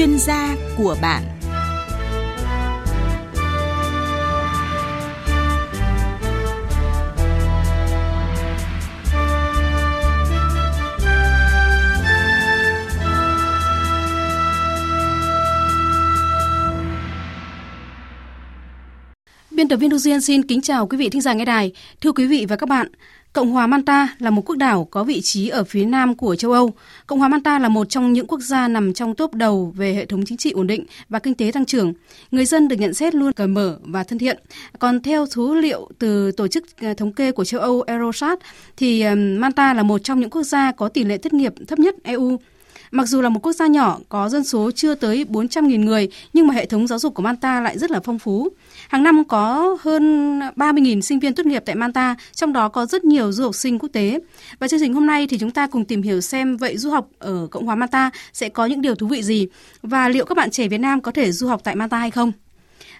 chuyên gia của bạn. Biên tập viên Du Duyên xin kính chào quý vị thính giả nghe đài. Thưa quý vị và các bạn, Cộng hòa Manta là một quốc đảo có vị trí ở phía nam của châu Âu. Cộng hòa Manta là một trong những quốc gia nằm trong top đầu về hệ thống chính trị ổn định và kinh tế tăng trưởng. Người dân được nhận xét luôn cởi mở và thân thiện. Còn theo số liệu từ tổ chức ờ, thống kê của châu Âu Eurostat thì Manta là một trong những quốc gia có tỷ lệ thất nghiệp thấp nhất EU Mặc dù là một quốc gia nhỏ có dân số chưa tới 400.000 người, nhưng mà hệ thống giáo dục của Manta lại rất là phong phú. Hàng năm có hơn 30.000 sinh viên tốt nghiệp tại Manta, trong đó có rất nhiều du học sinh quốc tế. Và chương trình hôm nay thì chúng ta cùng tìm hiểu xem vậy du học ở Cộng hòa Manta sẽ có những điều thú vị gì và liệu các bạn trẻ Việt Nam có thể du học tại Manta hay không.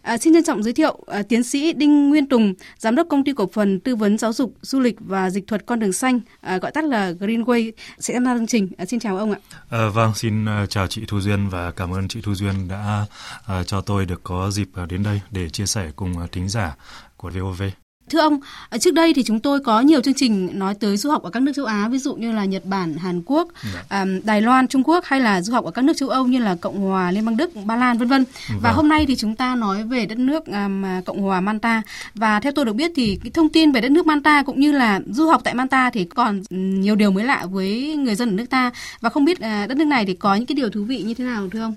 À, xin trân trọng giới thiệu à, tiến sĩ Đinh Nguyên Tùng, giám đốc công ty cổ phần tư vấn giáo dục, du lịch và dịch thuật con đường xanh, à, gọi tắt là Greenway sẽ tham gia chương trình. À, xin chào ông ạ. À, vâng, xin à, chào chị Thu Duyên và cảm ơn chị Thu Duyên đã à, cho tôi được có dịp à, đến đây để chia sẻ cùng à, thính giả của VOV. Thưa ông, trước đây thì chúng tôi có nhiều chương trình nói tới du học ở các nước châu Á, ví dụ như là Nhật Bản, Hàn Quốc, dạ. Đài Loan, Trung Quốc hay là du học ở các nước châu Âu như là Cộng hòa Liên bang Đức, Ba Lan vân vân. Và vâng. hôm nay thì chúng ta nói về đất nước um, Cộng hòa Manta và theo tôi được biết thì cái thông tin về đất nước Manta cũng như là du học tại Manta thì còn nhiều điều mới lạ với người dân ở nước ta và không biết uh, đất nước này thì có những cái điều thú vị như thế nào thưa ông?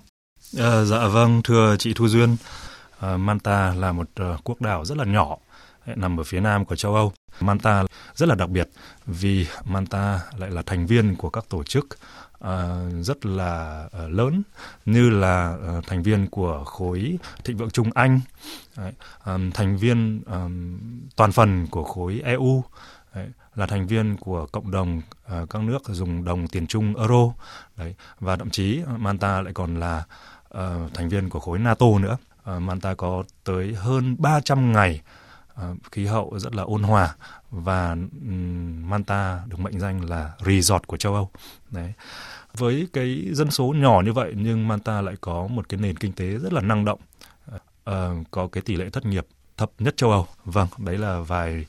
À, dạ vâng, thưa chị Thu Duyên, uh, Manta là một uh, quốc đảo rất là nhỏ nằm ở phía nam của châu Âu. Manta rất là đặc biệt vì Manta lại là thành viên của các tổ chức uh, rất là uh, lớn như là uh, thành viên của khối thịnh vượng chung Anh, đấy, um, thành viên um, toàn phần của khối EU, đấy, là thành viên của cộng đồng uh, các nước dùng đồng tiền chung euro, đấy, và thậm chí Manta lại còn là uh, thành viên của khối NATO nữa. Uh, Manta có tới hơn 300 ngày uh, khí hậu rất là ôn hòa và um, Manta được mệnh danh là resort của châu Âu. Đấy. Với cái dân số nhỏ như vậy nhưng Manta lại có một cái nền kinh tế rất là năng động, uh, có cái tỷ lệ thất nghiệp thấp nhất châu Âu. Vâng, đấy là vài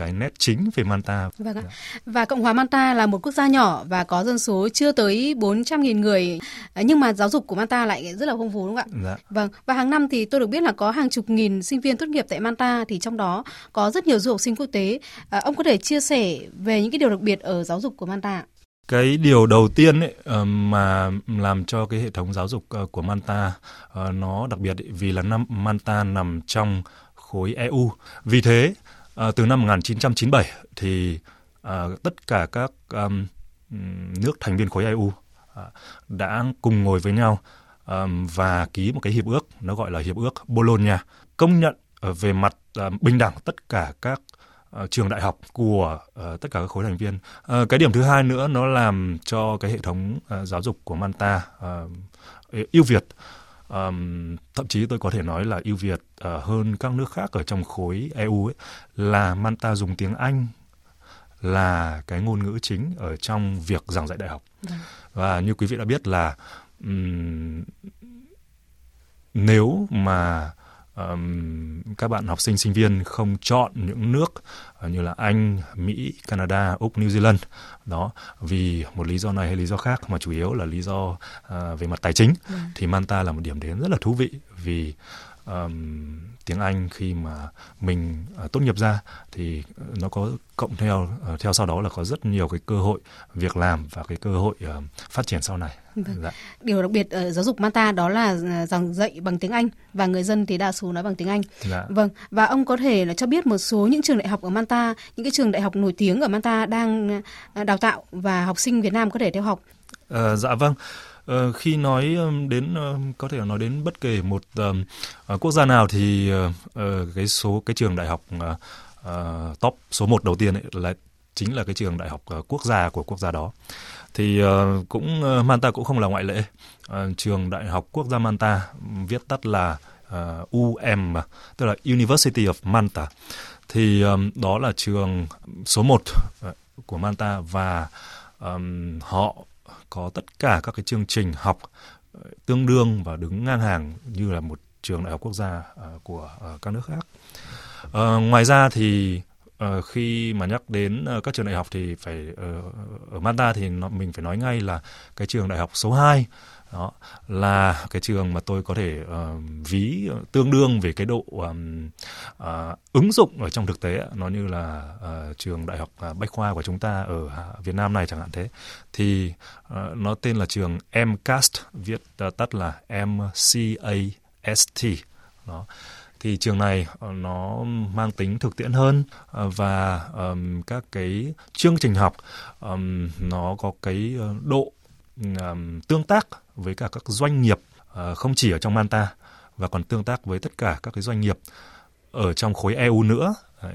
cái nét chính về Manta. Vâng ạ. Và Cộng hòa Manta là một quốc gia nhỏ và có dân số chưa tới 400.000 người, nhưng mà giáo dục của Manta lại rất là phong phú đúng không ạ? Dạ. Vâng. Và hàng năm thì tôi được biết là có hàng chục nghìn sinh viên tốt nghiệp tại Manta thì trong đó có rất nhiều du học sinh quốc tế. À, ông có thể chia sẻ về những cái điều đặc biệt ở giáo dục của Manta? cái điều đầu tiên ấy, ờ, mà làm cho cái hệ thống giáo dục ờ, của Manta ờ, nó đặc biệt ấy, vì là năm Manta nằm trong khối EU. Vì thế À, từ năm 1997 thì à, tất cả các um, nước thành viên khối EU à, ờ, đã cùng ngồi với nhau um, và ký một cái hiệp ước nó gọi là hiệp ước Bologna công nhận uh, về mặt uh, bình đẳng tất cả các uh, trường đại học của uh, tất cả các khối thành viên. Uh, cái điểm thứ hai nữa nó làm cho cái hệ thống uh, giáo dục của Manta uh, ưu việt um, thậm chí tôi có thể nói là ưu việt uh, hơn các nước khác ở trong khối EU ấy, là Manta dùng tiếng Anh là cái ngôn ngữ chính ở trong việc giảng dạy đại học. Đấy. Vâng. Và như quý vị đã biết là um, nếu mà um, các bạn học sinh sinh viên không chọn những nước uh, như là Anh, Mỹ, Canada, Úc, New Zealand đó vì một lý do này hay lý do khác mà chủ yếu là lý do uh, về mặt tài chính yeah. Vâng. thì Manta là một điểm đến rất là thú vị vì um, tiếng Anh khi mà mình uh, tốt nghiệp ra thì nó có cộng theo uh, theo sau đó là có rất nhiều cái cơ hội việc làm và cái cơ hội uh, phát triển sau này. Vâng. Dạ. Điều đặc biệt ở giáo dục Manta đó là giảng dạy bằng tiếng Anh và người dân thì đa số nói bằng tiếng Anh. Dạ. Vâng. Và ông có thể là cho biết một số những trường đại học ở Manta, những cái trường đại học nổi tiếng ở Manta đang đào tạo và học sinh Việt Nam có thể theo học. Uh, dạ vâng. Uh, Ờ, khi nói ờ, đến uh, có thể nói đến bất kể một uh, quốc gia nào thì uh, cái số cái trường đại học uh, uh, top số 1 đầu tiên ấy là chính là cái trường đại học uh, quốc gia của quốc gia đó. Thì uh, cũng uh, Manta cũng không là ngoại lệ. Uh, trường đại học quốc gia Manta viết tắt là uh, UM tức là University of Manta. Thì um, đó là trường số 1 uh, của Manta và um, họ có tất cả các cái chương trình học ờ, tương đương và đứng ngang hàng như là một trường đại học quốc gia ờ, của ờ, các nước khác. ngoài ra thì Uh, khi mà nhắc đến uh, các trường đại học thì phải uh, ở Manta thì nó, mình phải nói ngay là cái trường đại học số 2 đó là cái trường mà tôi có thể uh, ví tương đương về cái độ um, uh, ứng dụng ở trong thực tế nó như là uh, trường đại học uh, bách khoa của chúng ta ở Việt Nam này chẳng hạn thế. Thì uh, nó tên là trường MCAST viết uh, tắt là MCAST đó thì trường này nó mang tính thực tiễn hơn và um, các cái chương trình học um, nó có cái độ um, tương tác với cả các doanh nghiệp uh, không chỉ ở trong Manta và còn tương tác với tất cả các cái doanh nghiệp ở trong khối EU nữa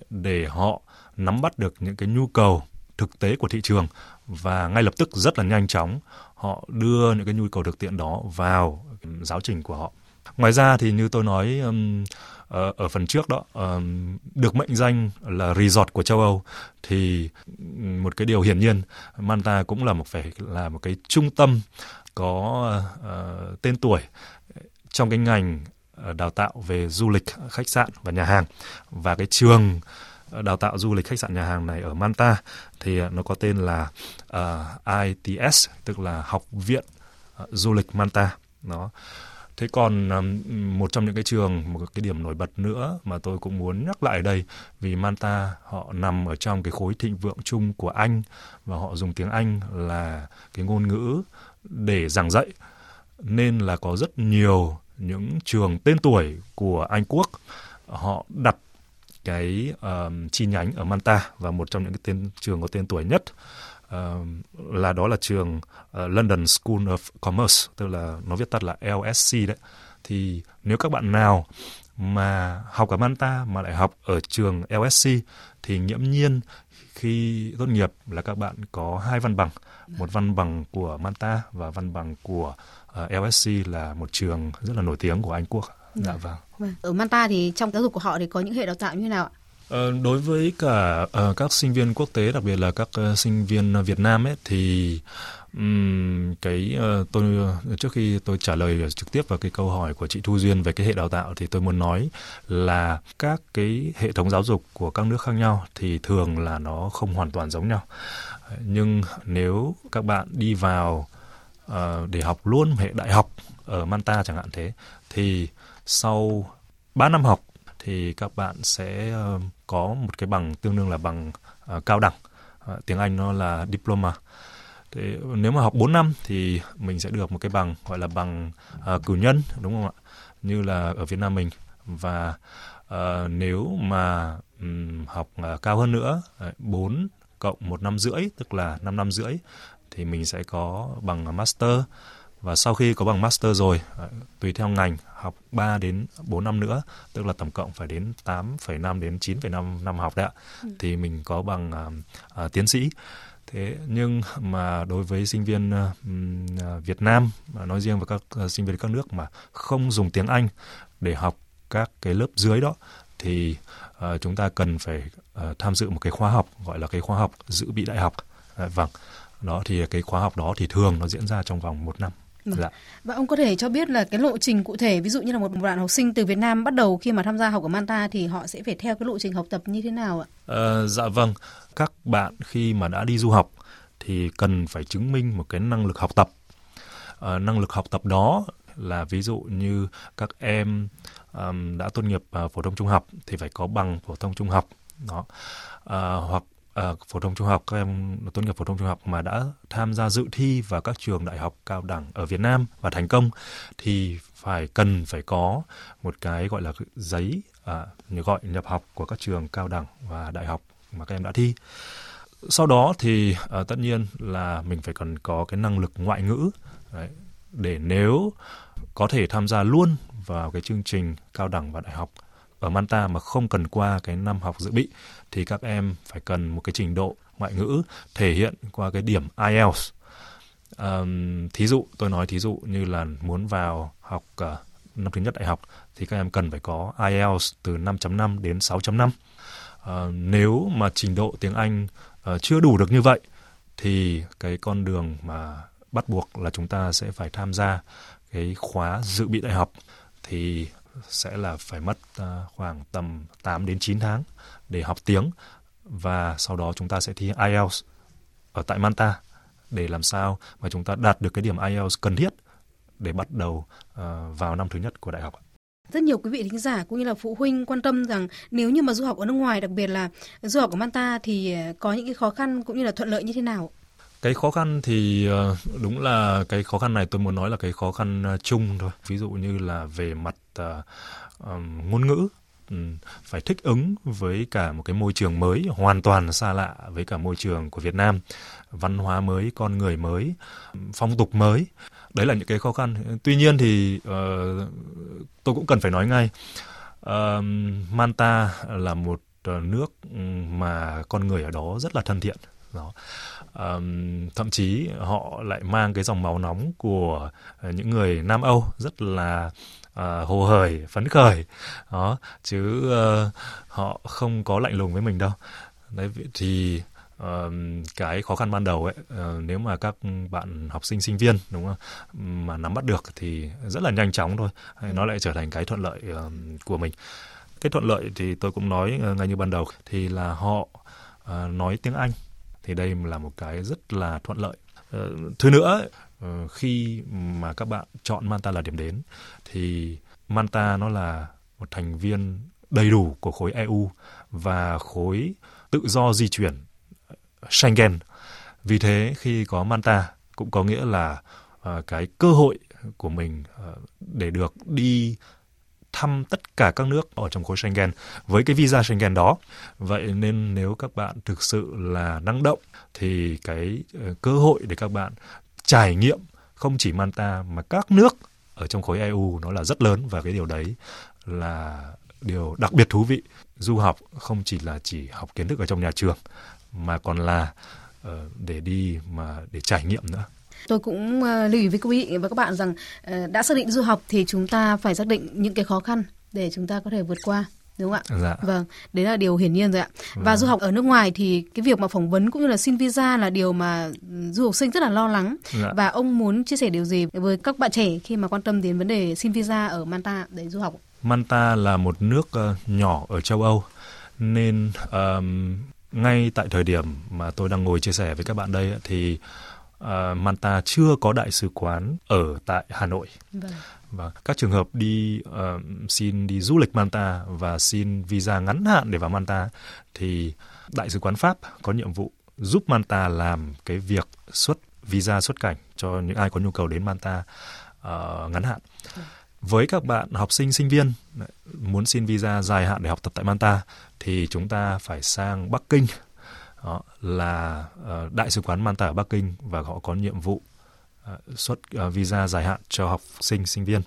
để họ nắm bắt được những cái nhu cầu thực tế của thị trường và ngay lập tức rất là nhanh chóng họ đưa những cái nhu cầu thực tiện đó vào giáo trình của họ. Ngoài ra thì như tôi nói um, ở, ở phần trước đó um, được mệnh danh là resort của châu Âu thì um, một cái điều hiển nhiên Manta cũng là một phải là một cái trung tâm có uh, tên tuổi trong cái ngành ờ, đào tạo về du lịch khách sạn và nhà hàng. Và cái trường đào tạo du lịch khách sạn nhà hàng này ở Manta thì nó có tên là uh, ITS tức là học viện uh, du lịch Manta nó Thế còn um, một trong những cái trường, một cái điểm nổi bật nữa mà tôi cũng muốn nhắc lại ở đây, vì Manta họ nằm ở trong cái khối thịnh vượng chung của Anh và họ dùng tiếng Anh là cái ngôn ngữ để giảng dạy, nên là có rất nhiều những trường tên tuổi của Anh Quốc họ đặt cái um, chi nhánh ở Manta và một trong những cái tên trường có tên tuổi nhất uh, là đó là trường uh, London School of Commerce tức là nó viết tắt là LSC đấy thì nếu các bạn nào mà học ở Manta mà lại học ở trường LSC thì nghiễm nhiên khi tốt nghiệp là các bạn có hai văn bằng một văn bằng của Manta và văn bằng của uh, LSC là một trường rất là nổi tiếng của Anh Quốc. Dạ vâng. vâng. Ở Manta thì trong giáo dục của họ thì có những hệ đào tạo như thế nào ạ? Ờ, đối với cả uh, các sinh viên quốc tế, đặc biệt là các uh, sinh viên Việt Nam ấy, thì um, cái uh, tôi trước khi tôi trả lời trực tiếp vào cái câu hỏi của chị Thu Duyên về cái hệ đào tạo thì tôi muốn nói là các cái hệ thống giáo dục của các nước khác nhau thì thường là nó không hoàn toàn giống nhau. Nhưng nếu các bạn đi vào uh, để học luôn hệ đại học ở Manta chẳng hạn thế thì sau 3 năm học thì các bạn sẽ ờ, có một cái bằng tương đương là bằng ờ, cao đẳng. Ờ, tiếng Anh nó là diploma. Thì nếu mà học 4 năm thì mình sẽ được một cái bằng gọi là bằng uh, cử nhân đúng không ạ? Như là ở Việt Nam mình. Và uh, nếu mà um, học uh, cao hơn nữa uh, 4 cộng một năm rưỡi tức là 5 năm rưỡi thì mình sẽ có bằng master và sau khi có bằng master rồi à, tùy theo ngành học 3 đến 4 năm nữa tức là tổng cộng phải đến 8,5 đến 9,5 năm học đấy ạ ừ. thì mình có bằng à, à, tiến sĩ thế nhưng mà đối với sinh viên uh, Việt Nam nói riêng và các uh, sinh viên các nước mà không dùng tiếng Anh để học các cái lớp dưới đó thì uh, chúng ta cần phải uh, tham dự một cái khóa học gọi là cái khóa học dự bị đại học uh, vâng đó thì cái khóa học đó thì thường nó diễn ra trong vòng một năm. Dạ. Và ông có thể cho biết là cái lộ trình cụ thể ví dụ như là một bạn học sinh từ Việt Nam bắt đầu khi mà tham gia học ở Manta thì họ sẽ phải theo cái lộ trình học tập như thế nào ạ? À, dạ vâng, các bạn khi mà đã đi du học thì cần phải chứng minh một cái năng lực học tập. À, năng lực học tập đó là ví dụ như các em um, đã tốt nghiệp uh, phổ thông trung học thì phải có bằng phổ thông trung học đó uh, hoặc uh, phổ thông trung học các em tốt nghiệp phổ thông trung học mà đã tham gia dự thi vào các trường đại học cao đẳng ở Việt Nam và thành công thì phải cần phải có một cái gọi là giấy uh, gọi nhập học của các trường cao đẳng và đại học mà các em đã thi. Sau đó thì uh, tất nhiên là mình phải cần có cái năng lực ngoại ngữ đấy, để nếu có thể tham gia luôn vào cái chương trình cao đẳng và đại học ở Manta mà không cần qua cái năm học dự bị thì các em phải cần một cái trình độ ngoại ngữ thể hiện qua cái điểm IELTS. Um, thí dụ tôi nói thí dụ như là muốn vào học uh, năm thứ nhất đại học thì các em cần phải có IELTS từ 5.5 đến 6.5. Uh, ờ, nếu mà trình độ tiếng Anh uh, chưa đủ được như vậy thì cái con đường mà bắt buộc là chúng ta sẽ phải tham gia cái khóa dự bị đại học thì sẽ là phải mất uh, khoảng tầm 8 đến 9 tháng để học tiếng và sau đó chúng ta sẽ thi IELTS ở tại Manta để làm sao mà chúng ta đạt được cái điểm IELTS cần thiết để bắt đầu uh, vào năm thứ nhất của đại học. Rất nhiều quý vị thính giả cũng như là phụ huynh quan tâm rằng nếu như mà du học ở nước ngoài, đặc biệt là du học ở Manta thì ờ, có những cái khó khăn cũng như là thuận lợi như thế nào? Cái khó khăn thì ờ, đúng là cái khó khăn này tôi muốn nói là cái khó khăn chung thôi. Ví dụ như là về mặt uh, um, ngôn ngữ phải thích ứng với cả một cái môi trường mới hoàn toàn xa lạ với cả môi trường của Việt Nam. Văn hóa mới con người mới phong tục mới. Đấy là những cái khó khăn. Tuy nhiên thì uh, tôi cũng cần phải nói ngay uh, Manta là một ờ, nước mà con người ở đó rất là thân thiện. Đó. Um, thậm chí họ lại mang cái dòng máu nóng của những người Nam Âu rất là uh, hồ hởi phấn khởi. Đó chứ uh, họ không có lạnh lùng với mình đâu. Đấy thì uh, cái khó khăn ban đầu ấy uh, nếu mà các bạn học sinh sinh viên đúng không? Mà nắm bắt được thì rất là nhanh chóng thôi. Nó lại trở thành cái thuận lợi uh, của mình. Cái thuận lợi thì tôi cũng nói uh, ngay như ban đầu thì là họ uh, nói tiếng Anh. Thì đây là một cái rất là thuận lợi. Uh, thứ nữa uh, khi mà các bạn chọn Manta là điểm đến thì Manta nó là một thành viên đầy đủ của khối EU và khối tự do di chuyển ờ, Schengen. Vì thế khi có Manta cũng có nghĩa là uh, cái cơ hội của mình uh, để được đi thăm tất cả các nước ở trong khối Schengen với cái visa Schengen đó. Vậy nên nếu các bạn thực sự là năng động thì cái uh, cơ hội để các bạn trải nghiệm không chỉ Manta mà các nước ở trong khối EU nó là rất lớn và cái điều đấy là điều đặc biệt thú vị. Du học không chỉ là chỉ học kiến thức ở trong nhà trường mà còn là uh, để đi mà để trải nghiệm nữa. Tôi cũng uh, lưu ý với quý vị và các bạn rằng uh, đã xác định du học thì chúng ta phải xác định những cái khó khăn để chúng ta có thể vượt qua đúng không ạ? Dạ. Vâng, đấy là điều hiển nhiên rồi ạ. Và vâng. du học ở nước ngoài thì cái việc mà phỏng vấn cũng như là xin visa là điều mà du học sinh rất là lo lắng. Dạ. Và ông muốn chia sẻ điều gì với các bạn trẻ khi mà quan tâm đến vấn đề xin visa ở Manta để du học? Manta là một nước uh, nhỏ ở châu Âu nên um, ngay tại thời điểm mà tôi đang ngồi chia sẻ với các bạn đây thì uh, Manta chưa có đại sứ quán ở tại Hà Nội. Vâng. Và các trường hợp đi uh, xin đi du lịch Manta và xin visa ngắn hạn để vào Manta thì đại sứ quán Pháp có nhiệm vụ giúp Manta làm cái việc xuất visa xuất cảnh cho những ai có nhu cầu đến Manta uh, ngắn hạn. Với các bạn học sinh sinh viên muốn xin visa dài hạn để học tập tại Manta thì chúng ta phải sang Bắc Kinh đó là uh, đại sứ quán Manta ở Bắc Kinh và họ có nhiệm vụ À, xuất à, visa dài hạn cho học sinh sinh viên.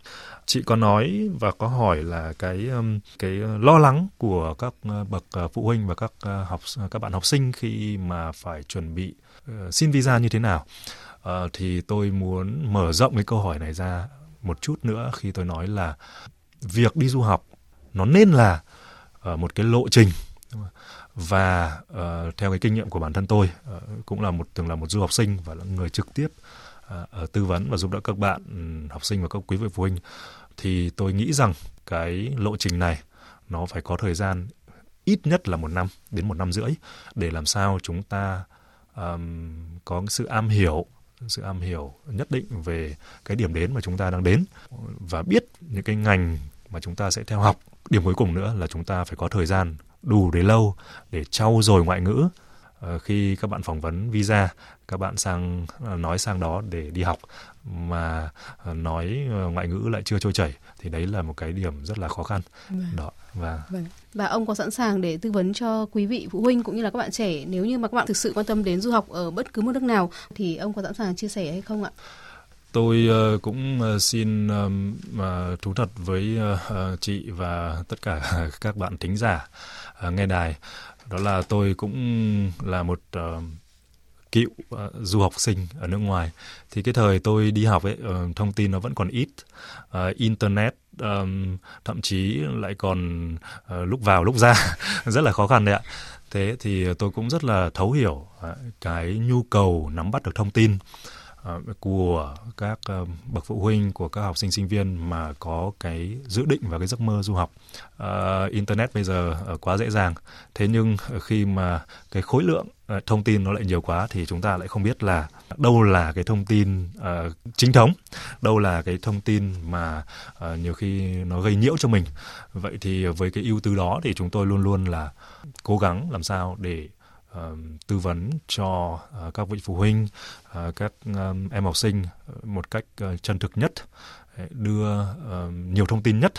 Chị có nói và có hỏi là cái um, cái lo lắng của các à, bậc phụ huynh và các học các bạn học sinh khi mà phải chuẩn bị ờ, xin visa như thế nào. Ờ, thì tôi muốn mở rộng cái câu hỏi này ra một chút nữa khi tôi nói là việc đi du học nó nên là một cái lộ trình và uh, theo cái kinh nghiệm của bản thân tôi uh, cũng là một từng là một du học sinh và là người trực tiếp À, ở tư vấn và giúp đỡ các bạn ừ, học sinh và các quý vị phụ huynh thì tôi nghĩ rằng cái lộ trình này nó phải có thời gian ít nhất là một năm đến một năm rưỡi để làm sao chúng ta um, có sự am hiểu sự am hiểu nhất định về cái điểm đến mà chúng ta đang đến và biết những cái ngành mà chúng ta sẽ theo học. Điểm cuối cùng nữa là chúng ta phải có thời gian đủ để lâu để trau dồi ngoại ngữ khi các bạn phỏng vấn visa các bạn sang ờ, nói sang đó để đi học mà ờ, nói ngoại ngữ lại chưa trôi chảy thì đấy là một cái điểm rất là khó khăn vâng. đó và vâng. và ông có sẵn sàng để tư vấn cho quý vị phụ huynh cũng như là các bạn trẻ nếu như mà các bạn thực sự quan tâm đến du học ở bất cứ một nước nào thì ông có sẵn sàng chia sẻ hay không ạ? Tôi ờ, cũng ờ, xin ờ, thú thật với chị và tất cả các bạn thính giả nghe đài. Đó là tôi cũng là một cựu uh, du học sinh ở nước ngoài. Thì cái thời tôi đi học ấy uh, thông tin nó vẫn còn ít. Uh, internet um, thậm chí lại còn uh, lúc vào lúc ra rất là khó khăn đấy ạ. Thế thì tôi cũng rất là thấu hiểu uh, cái nhu cầu nắm bắt được thông tin. Ờ, của các ờ, bậc phụ huynh của các học sinh sinh viên mà có cái dự định và cái giấc mơ du học. Uh, internet bây giờ quá dễ dàng. Thế nhưng khi mà cái khối lượng thông tin nó lại nhiều quá thì chúng ta lại không biết là đâu là cái thông tin uh, chính thống, đâu là cái thông tin mà uh, nhiều khi nó gây nhiễu cho mình. Vậy thì với cái ưu tư đó thì chúng tôi luôn luôn là cố gắng làm sao để tư vấn cho uh, các vị phụ huynh, uh, các um, em học sinh một cách uh, chân thực nhất, đưa uh, nhiều thông tin nhất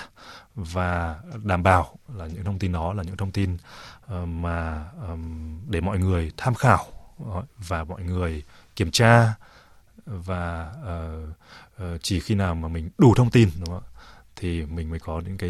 và đảm bảo là những thông tin đó là những thông tin uh, mà um, để mọi người tham khảo và mọi người kiểm tra và uh, uh, chỉ khi nào mà mình đủ thông tin đúng không thì mình mới có những cái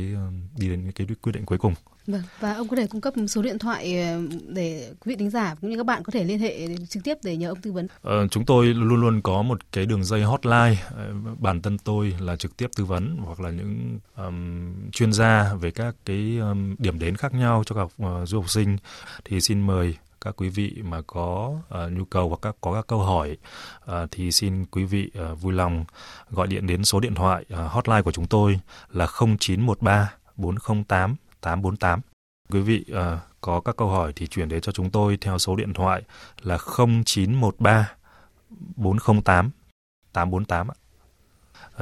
đi đến những cái quyết định cuối cùng. Vâng, và ông có thể cung cấp số điện thoại ờ, để quý vị thính giả cũng như các bạn có thể liên hệ trực tiếp để nhờ ông tư vấn. Ờ, chúng tôi luôn luôn có một cái đường dây hotline, ờ, bản thân tôi là trực tiếp tư vấn hoặc là những um, chuyên gia về các cái um, điểm đến khác nhau cho các uh, du học sinh thì xin mời các quý vị mà có uh, nhu cầu hoặc các có các câu hỏi uh, thì xin quý vị uh, vui lòng gọi điện đến số điện thoại uh, hotline của chúng tôi là 0913 408 848. Quý vị uh, có các câu hỏi thì chuyển đến cho chúng tôi theo số điện thoại là 0913 408 848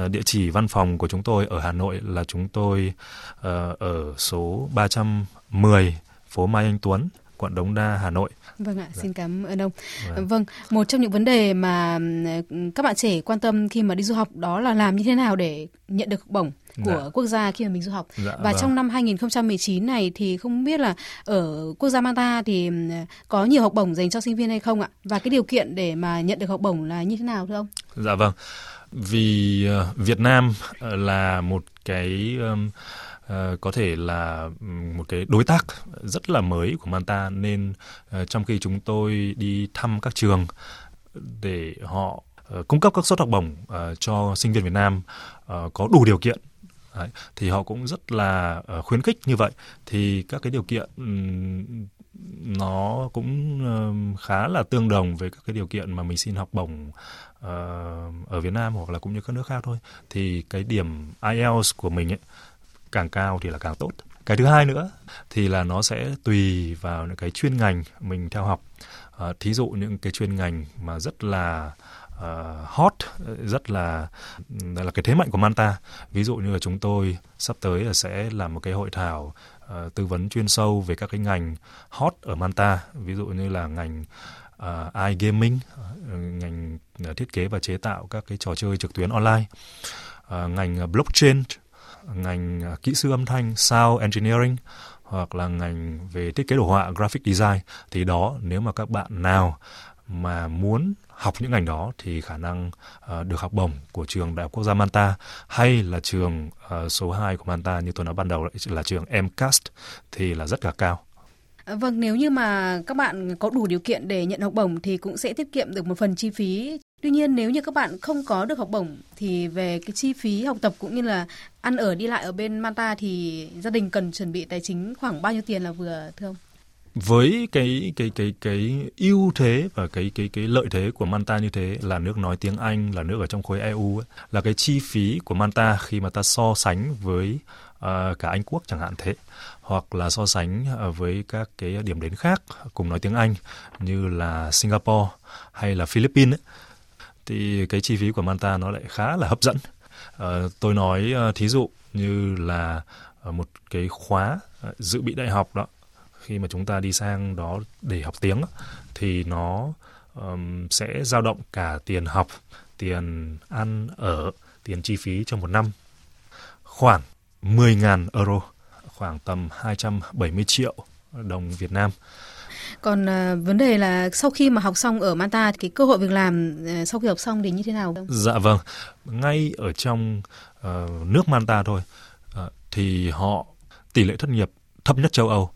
Uh, địa chỉ văn phòng của chúng tôi ở Hà Nội là chúng tôi uh, ở số 310 phố Mai Anh Tuấn, quận Đống Đa, Hà Nội. Vâng ạ, dạ. xin cảm ơn ông. Vâng. vâng, một trong những vấn đề mà các bạn trẻ quan tâm khi mà đi du học đó là làm như thế nào để nhận được học bổng của dạ. quốc gia khi mà mình du học. Dạ, và vâng. trong năm 2019 này thì không biết là ở quốc gia Malta thì có nhiều học bổng dành cho sinh viên hay không ạ? Và cái điều kiện để mà nhận được học bổng là như thế nào thưa ông? Dạ vâng. Vì ờ, Việt Nam ờ, là một cái um, Uh, có thể là một cái đối tác rất là mới của Manta nên uh, trong khi chúng tôi đi thăm các trường để họ uh, cung cấp các suất học bổng cho sinh viên Việt Nam có đủ điều kiện Đấy, thì họ cũng rất là khuyến khích như vậy. Thì các cái điều kiện um, nó cũng ờ, khá là tương đồng với các cái điều kiện mà mình xin học bổng ờ, ở Việt Nam hoặc là cũng như các nước khác thôi. Thì cái điểm IELTS của mình ấy càng cao thì là càng tốt. Cái thứ hai nữa thì là nó sẽ tùy vào những cái chuyên ngành mình theo học. À, thí dụ những cái chuyên ngành mà rất là uh, hot rất là là cái thế mạnh của Manta. Ví dụ như là chúng tôi sắp tới là sẽ làm một cái hội thảo uh, tư vấn chuyên sâu về các cái ngành hot ở Manta ví dụ như là ngành uh, iGaming uh, ngành uh, thiết kế và chế tạo các cái trò chơi trực tuyến online uh, ngành blockchain ngành uh, kỹ sư âm thanh sound engineering hoặc là ngành về thiết kế đồ họa graphic design. Thì đó nếu mà các bạn nào mà muốn học những ngành đó thì khả năng uh, được học bổng của trường Đại học Quốc gia Manta hay là trường uh, số 2 của Manta như tôi nói ban đầu là trường MCAST thì là rất là cao. Ờ, vâng, nếu như mà các bạn có đủ điều kiện để nhận học bổng thì cũng sẽ tiết kiệm được một phần chi phí. Tuy nhiên nếu như các bạn không có được học bổng thì về cái chi phí học tập cũng như là ăn ở đi lại ở bên Manta thì gia đình cần chuẩn bị tài chính khoảng bao nhiêu tiền là vừa thưa ông? Với cái cái cái cái ưu thế và cái cái cái lợi thế của Manta như thế là nước nói tiếng Anh là nước ở trong khối EU ấy, là cái chi phí của Manta khi mà ta so sánh với uh, cả Anh Quốc chẳng hạn thế hoặc là so sánh ờ, với các cái điểm đến khác cùng nói tiếng Anh như là Singapore hay là Philippines ấy, thì cái chi phí của Manta nó lại khá là hấp dẫn. Uh, tôi nói uh, thí dụ như là một cái khóa dự bị đại học đó khi mà chúng ta đi sang đó để học tiếng thì nó um, sẽ dao động cả tiền học, tiền ăn ở, tiền chi phí trong một năm khoảng 10.000 euro, khoảng tầm 270 triệu đồng Việt Nam. Còn uh, vấn đề là sau khi mà học xong ở Manta thì cái cơ hội việc làm uh, sau khi học xong thì như thế nào không? Dạ vâng, ngay ở trong uh, nước Manta thôi uh, thì họ tỷ lệ thất nghiệp thấp nhất châu Âu.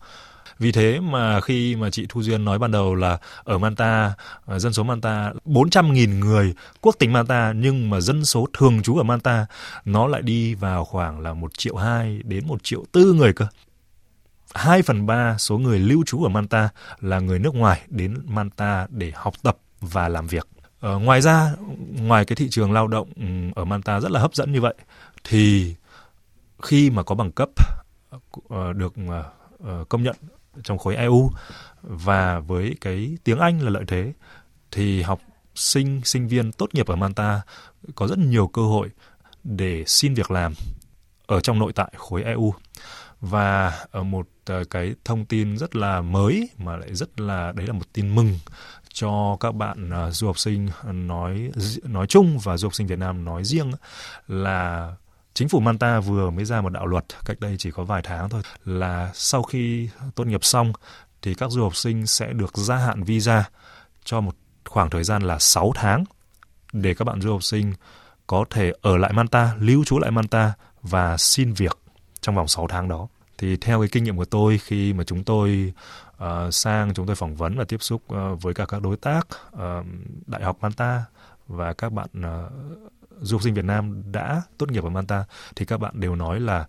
Vì thế mà khi mà chị Thu Duyên nói ban đầu là ở Manta, à, dân số Manta 400.000 người quốc tịch Manta nhưng mà dân số thường trú ở Manta nó lại đi vào khoảng là 1 triệu 2 đến 1 triệu 4 người cơ. 2 phần 3 số người lưu trú ở Manta là người nước ngoài đến Manta để học tập và làm việc. Ờ, ngoài ra ngoài cái thị trường lao động ừ, ở Manta rất là hấp dẫn như vậy thì khi mà có bằng cấp ờ, được ờ, ờ, công nhận trong khối EU và với cái tiếng Anh là lợi thế thì học sinh sinh viên tốt nghiệp ở Manta có rất nhiều cơ hội để xin việc làm ở trong nội tại khối EU và ở một ờ, cái thông tin rất là mới mà lại rất là đấy là một tin mừng cho các bạn uh, du học sinh nói nói chung và du học sinh Việt Nam nói riêng là chính phủ Manta vừa mới ra một đạo luật cách đây chỉ có vài tháng thôi là sau khi tốt nghiệp xong thì các du học sinh sẽ được gia hạn visa cho một khoảng thời gian là 6 tháng để các bạn du học sinh có thể ở lại Manta, lưu trú lại Manta và xin việc trong vòng 6 tháng đó. Thì theo cái kinh nghiệm của tôi khi mà chúng tôi uh, sang chúng tôi phỏng vấn và tiếp xúc uh, với cả các đối tác uh, Đại học Manta và các bạn uh, du học sinh Việt Nam đã tốt nghiệp ở Manta thì các bạn đều nói là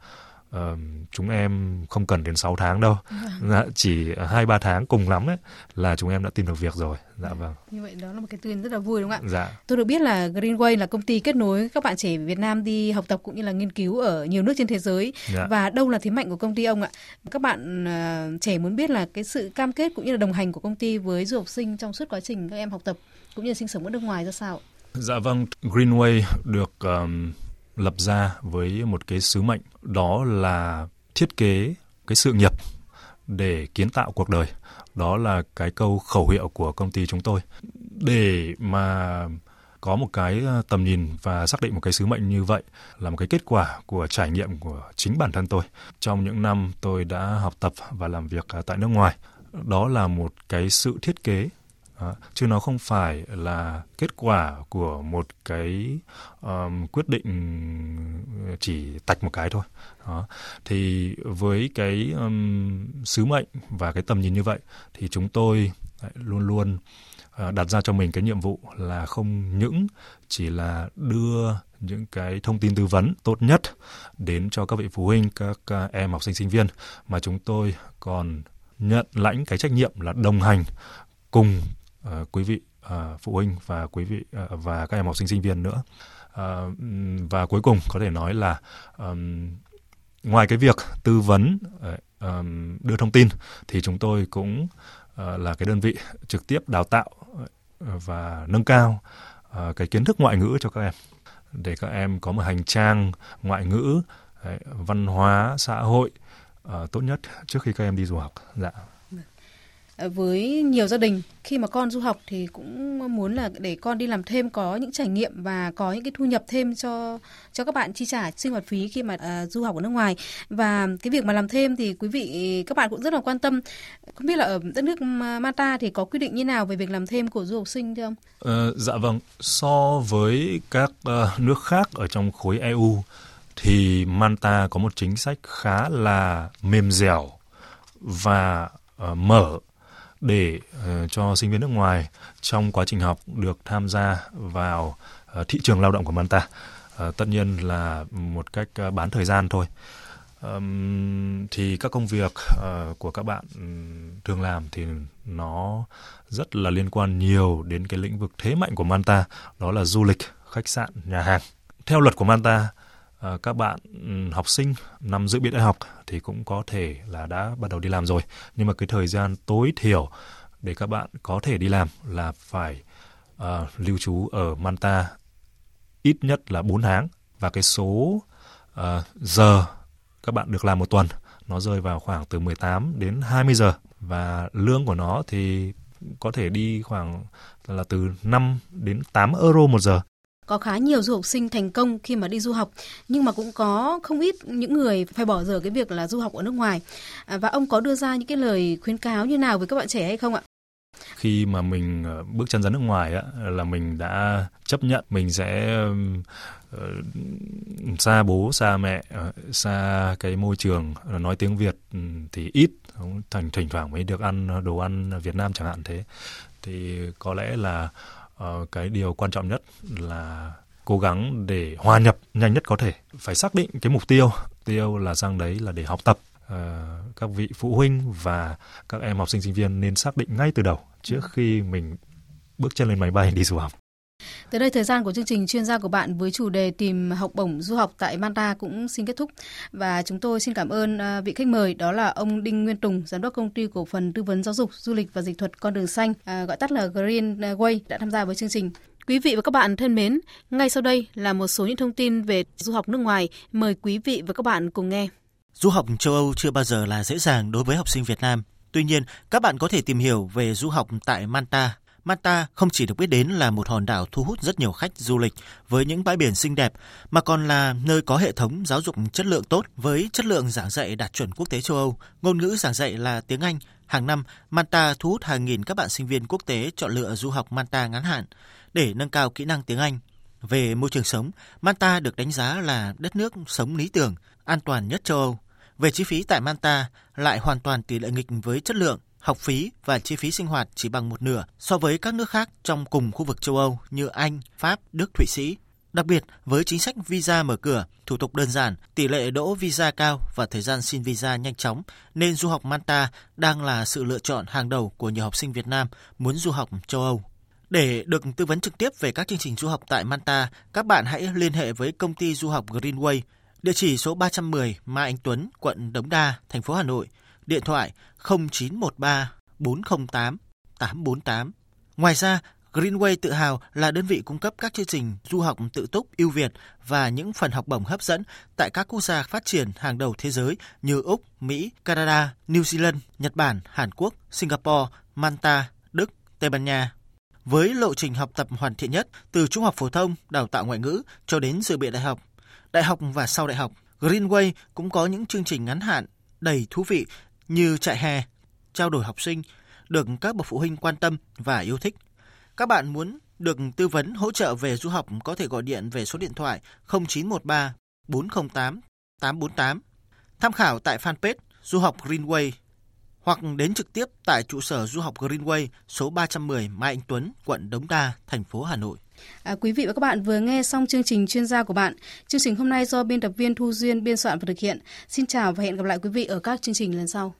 uh, chúng em không cần đến 6 tháng đâu. Vâng. dạ, chỉ hai ba tháng cùng lắm ấy là chúng em đã tìm được việc rồi. Dạ vâng. Như vậy đó là một cái tin rất là vui đúng không ạ? Dạ. Tôi được biết là Greenway là công ty kết nối các bạn trẻ Việt Nam đi học tập cũng như là nghiên cứu ở nhiều nước trên thế giới. Dạ. và đâu là thế mạnh của công ty ông ạ? Các bạn uh, trẻ muốn biết là cái sự cam kết cũng như là đồng hành của công ty với du học sinh trong suốt quá trình các em học tập cũng như sinh sống ở nước ngoài ra sao Dạ vâng, Greenway được um, lập ra với một cái sứ mệnh đó là thiết kế cái sự nghiệp để kiến tạo cuộc đời. Đó là cái câu khẩu hiệu của công ty chúng tôi. Để mà có một cái tầm nhìn và xác định một cái sứ mệnh như vậy là một cái kết quả của trải nghiệm của chính bản thân tôi trong những năm tôi đã học tập và làm việc à, tại nước ngoài đó là một cái sự thiết kế À, chứ nó không phải là kết quả của một cái um, quyết định ờ, chỉ tạch một cái thôi đó. thì với cái um, sứ mệnh và cái tầm nhìn như vậy thì chúng tôi luôn luôn uh, đặt ra cho mình cái nhiệm vụ là không những chỉ là đưa những cái thông tin tư vấn tốt nhất đến cho các vị phụ huynh các uh, em học sinh sinh viên mà chúng tôi còn nhận lãnh cái trách nhiệm là đồng hành cùng uh, quý vị uh, phụ huynh và quý vị uh, và các em học sinh sinh viên nữa. Uh, và cuối cùng có thể nói là um, ngoài cái việc tư vấn uh, um, đưa thông tin thì chúng tôi cũng uh, là cái đơn vị trực tiếp đào tạo và nâng cao uh, cái kiến thức ngoại ngữ cho các em. Để các em có một hành trang ngoại ngữ đấy, văn hóa xã hội uh, tốt nhất trước khi các em đi du học. Dạ. Ờ, với nhiều gia đình khi mà con du học thì cũng muốn là để con đi làm thêm có những trải nghiệm và có những cái thu nhập thêm cho cho các bạn chi trả sinh hoạt phí khi mà uh, du học ở nước ngoài. Và cái việc mà làm thêm thì quý vị các bạn cũng rất là quan tâm. Không biết là ở đất nước Mata thì có quy định như nào về việc làm thêm của du học sinh thưa ông? Uh, dạ vâng. So với các uh, nước khác ở trong khối EU thì Manta có một chính sách khá là mềm dẻo và uh, mở để uh, cho sinh viên nước ngoài trong quá trình học được tham gia vào uh, thị trường lao động của Manta. Uh, ờ, tất nhiên là một cách uh, bán thời gian thôi. Um, thì các công việc uh, của các bạn thường làm thì nó rất là liên quan nhiều đến cái lĩnh vực thế mạnh của Manta, đó là du lịch, khách sạn, nhà hàng. Theo luật của Manta, uh, Ờ, các bạn học sinh năm dự bị đại học thì cũng có thể là đã bắt đầu đi làm rồi. Nhưng mà cái thời gian tối thiểu để các bạn có thể đi làm là phải uh, lưu trú ở Manta ít nhất là 4 tháng. Và cái số uh, giờ các bạn được làm một tuần nó rơi vào khoảng từ 18 đến 20 giờ. Và lương của nó thì có thể đi khoảng là từ 5 đến 8 euro một giờ có khá nhiều du học sinh thành công khi mà đi du học nhưng mà cũng có không ít những người phải bỏ dở cái việc là du học ở nước ngoài. À, và ông có đưa ra những cái lời khuyến cáo như nào với các bạn trẻ hay không ạ? Khi mà mình ờ, bước chân ra nước ngoài á là mình đã chấp nhận mình sẽ ờ, xa bố xa mẹ ờ, xa cái môi trường nói tiếng Việt thì ít thành thỉnh thoảng mới được ăn đồ ăn Việt Nam chẳng hạn thế. Thì có lẽ là uh, cái điều quan trọng nhất là cố gắng để hòa nhập nhanh nhất có thể. Phải xác định cái mục tiêu. Tiêu là sang đấy là để học tập. Uh, các vị phụ huynh và các em học sinh sinh viên nên xác định ngay từ đầu trước khi mình bước chân lên máy bay đi du học. Tới đây thời gian của chương trình chuyên gia của bạn với chủ đề tìm học bổng du học tại Manta cũng xin kết thúc và chúng tôi xin cảm ơn à, vị khách mời đó là ông Đinh Nguyên Tùng, giám đốc công ty cổ phần tư vấn giáo dục, du lịch và dịch thuật Con đường xanh, à, gọi tắt là Greenway đã tham gia với chương trình. Quý vị và các bạn thân mến, ngay sau đây là một số những thông tin về du học nước ngoài, mời quý vị và các bạn cùng nghe. Du học châu Âu chưa bao giờ là dễ dàng đối với học sinh Việt Nam. Tuy nhiên, các bạn có thể tìm hiểu về du học tại Manta. Manta không chỉ được biết đến là một hòn đảo thu hút rất nhiều khách du lịch với những bãi biển xinh đẹp, mà còn là nơi có hệ thống giáo dục chất lượng tốt với chất lượng giảng dạy đạt chuẩn quốc tế châu Âu. Ngôn ngữ giảng dạy là tiếng Anh. Hàng năm, Manta thu hút hàng nghìn các bạn sinh viên quốc tế chọn lựa du học Manta ngắn hạn để nâng cao kỹ năng tiếng Anh. Về môi trường sống, Manta được đánh giá là đất nước sống lý tưởng, an toàn nhất châu Âu. Về chi phí tại Manta lại hoàn toàn tỷ lệ nghịch với chất lượng, học phí và chi phí sinh hoạt chỉ bằng một nửa so với các nước khác trong cùng khu vực châu Âu như Anh, Pháp, Đức, Thụy Sĩ. Đặc biệt, với chính sách visa mở cửa, thủ tục đơn giản, tỷ lệ đỗ visa cao và thời gian xin visa nhanh chóng, nên du học Manta đang là sự lựa chọn hàng đầu của nhiều học sinh Việt Nam muốn du học châu Âu. Để được tư vấn trực tiếp về các chương trình du học tại Manta, các bạn hãy liên hệ với công ty du học Greenway, địa chỉ số 310 Mai Anh Tuấn, quận Đống Đa, thành phố Hà Nội, điện thoại 0913 408 848. Ngoài ra, Greenway tự hào là đơn vị cung cấp các chương trình du học tự túc ưu việt và những phần học bổng hấp dẫn tại các quốc gia phát triển hàng đầu thế giới như Úc, Mỹ, Canada, New Zealand, Nhật Bản, Hàn Quốc, Singapore, Manta, Đức, Tây Ban Nha. Với lộ trình học tập hoàn thiện nhất từ trung học phổ thông, đào tạo ngoại ngữ cho đến dự bị đại học, đại học và sau đại học, Greenway cũng có những chương trình ngắn hạn đầy thú vị như trại hè, trao đổi học sinh, được các bậc phụ huynh quan tâm và yêu thích. Các bạn muốn được tư vấn hỗ trợ về du học có thể gọi điện về số điện thoại 0913 408 848. Tham khảo tại fanpage Du học Greenway hoặc đến trực tiếp tại trụ sở Du học Greenway số 310 Mai Anh Tuấn, quận Đống Đa, thành phố Hà Nội. À, quý vị và các bạn vừa nghe xong chương trình chuyên gia của bạn. Chương trình hôm nay do biên tập viên Thu Duyên biên soạn và thực hiện. Xin chào và hẹn gặp lại quý vị ở các chương trình lần sau.